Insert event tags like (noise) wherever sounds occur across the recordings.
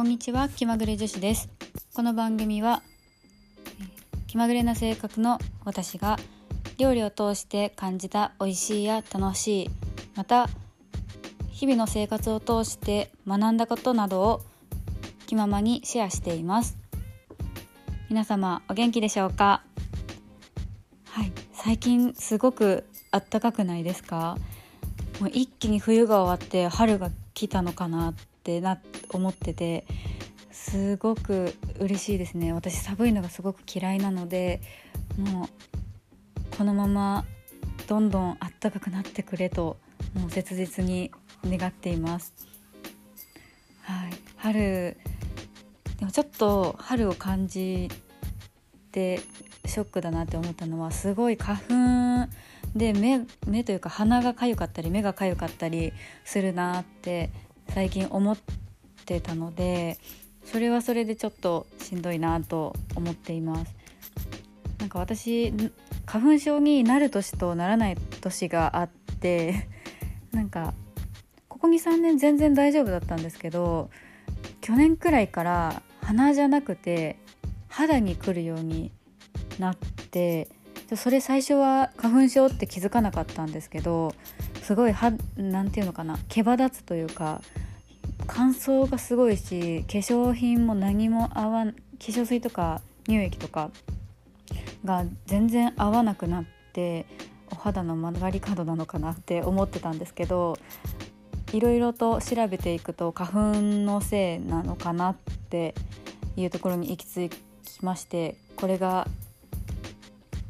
こんにちは気まぐれ女子です。この番組は気まぐれな性格の私が料理を通して感じた美味しいや楽しいまた日々の生活を通して学んだことなどを気ままにシェアしています。皆様お元気でしょうか？はい。最近すごく暖かくないですか？もう一気に冬が終わって春が来たのかなっってな思っててすごく嬉しいですね。私寒いのがすごく嫌いなのでもうこのままどんどん暖かくなってくれともう切実に願っています。はい。春でもちょっと春を感じてショックだなって思ったのはすごい花粉で目目というか鼻が痒かったり目が痒かったりするなって最近思ってたのでそれはそれでちょっとしんどいなと思っています。なんか私花粉症になる年とならない年があって (laughs) なんかここ23年全然大丈夫だったんですけど去年くらいから鼻じゃなくて肌に来るようになってそれ最初は花粉症って気づかなかったんですけどすごい何て言うのかな。毛羽立つというか乾燥がすごいし化粧品も何も合わん化粧水とか乳液とかが全然合わなくなってお肌の曲がり角なのかなって思ってたんですけどいろいろと調べていくと花粉のせいなのかなっていうところに行き着きましてこれが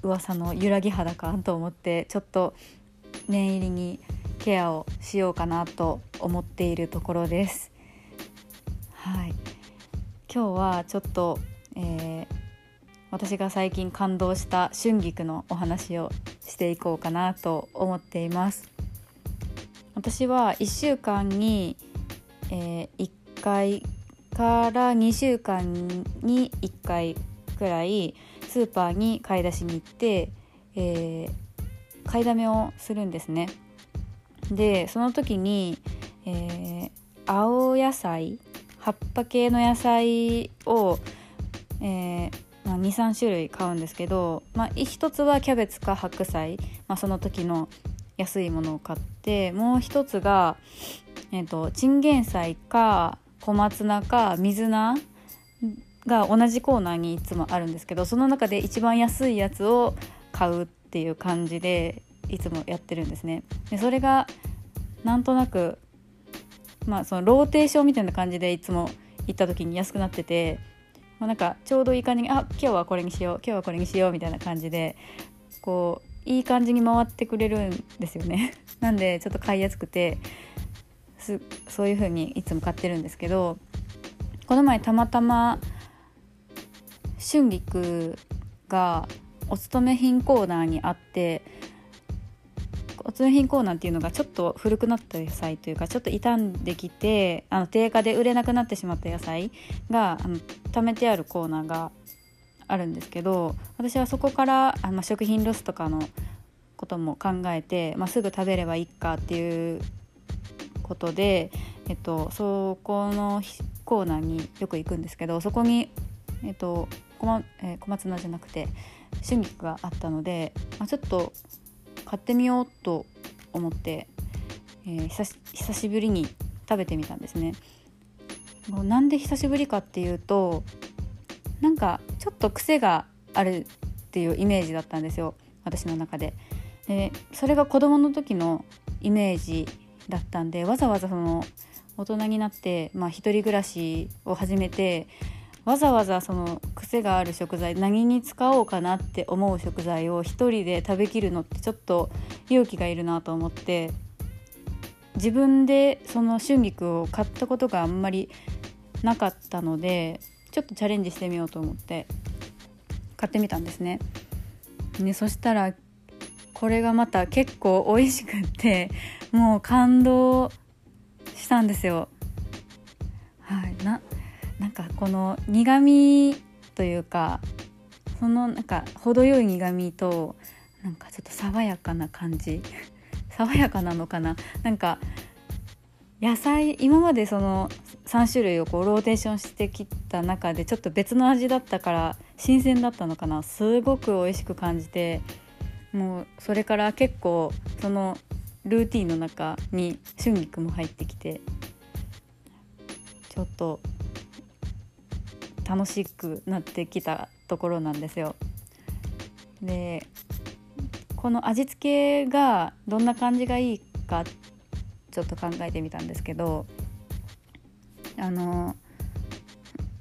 噂の揺らぎ肌かと思ってちょっと念入りにケアをしようかなと思っているところです。はい、今日はちょっと、えー、私が最近感動した春菊のお話をしていこうかなと思っています。私は1週間に、えー、1回から2週間に1回くらいスーパーに買い出しに行って、えー、買いだめをするんですね。でその時に、えー、青野菜葉っぱ系の野菜を、えーまあ、23種類買うんですけど、まあ、1つはキャベツか白菜、まあ、その時の安いものを買ってもう一つが、えーとチンゲン菜か小松菜か水菜が同じコーナーにいつもあるんですけどその中で一番安いやつを買うっていう感じでいつもやってるんですね。でそれがなんとなくまあそのローテーションみたいな感じでいつも行った時に安くなってて、まあ、なんかちょうどいい感じにあ今日はこれにしよう今日はこれにしようみたいな感じでこういい感じに回ってくれるんですよね。(laughs) なんでちょっと買いやすくてそういう風にいつも買ってるんですけどこの前たまたま春菊がお勤め品コーナーにあってお勤め品コーナーっていうのがちょっと古くなった野菜というかちょっと傷んできてあの定価で売れなくなってしまった野菜があの貯めてあるコーナーがあるんですけど私はそこからあの食品ロスとかのことも考えて、まあ、すぐ食べればいいかっていうことで、えっと、そこのコーナーによく行くんですけどそこに、えっと小まえー、小松菜じゃなくて春菊があったので、まあ、ちょっと買ってみようと思って、えー、久し久しぶりに食べてみたんですね。もうなんで久しぶりかっていうとなんかちょっと癖があるっていうイメージだったんですよ私の中で。でそれが子供の時のイメージだったんでわざわざその大人になって、まあ、一人暮らしを始めてわざわざその癖がある食材何に使おうかなって思う食材を一人で食べきるのってちょっと勇気がいるなと思って自分でその春菊を買ったことがあんまりなかったのでちょっとチャレンジしてみようと思って買ってみたんですね。ねそしたらこれがまた結構美味しくってもう感動したんですよ。はいななんかこの苦味というかそのなんか程よい苦味となんかちょっと爽やかな感じ。(laughs) 爽やかなのかな？なんか野菜今までその3種類をこうローテーションしてきた中でちょっと別の味だったから新鮮だったのかな？すごく美味しく感じてもうそれから結構そのルーティンの中に春菊も入ってきてちょっと楽しくなってきたところなんですよ。でこの味付けがどんな感じがいいかちょっと考えてみたんですけどあの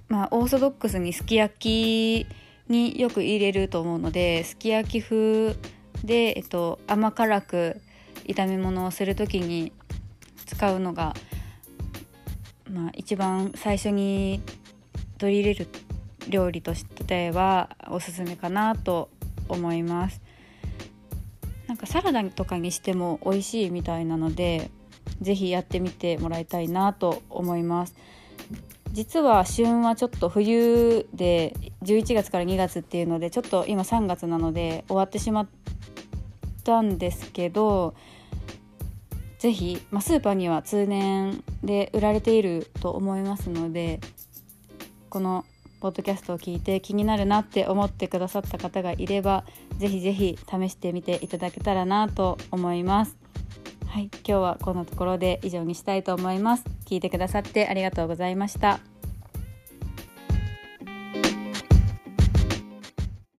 まあオーソドックスにすき焼きによく入れると思うのですき焼き風で、えっと、甘辛く炒め物をする時に使うのが、まあ、一番最初に取り入れる料理としてはおすすめかなと思います。なんかサラダとかにしても美味しいみたいなので是非やってみてもらいたいなと思います。実は旬はちょっと冬で11月から2月っていうのでちょっと今3月なので終わってしまったんですけど是非、まあ、スーパーには通年で売られていると思いますのでこのポッドキャストを聞いて気になるなって思ってくださった方がいればぜひぜひ試してみていただけたらなと思います。はい今日はこんなところで以上にしたいと思います。聞いてくださってありがとうございました。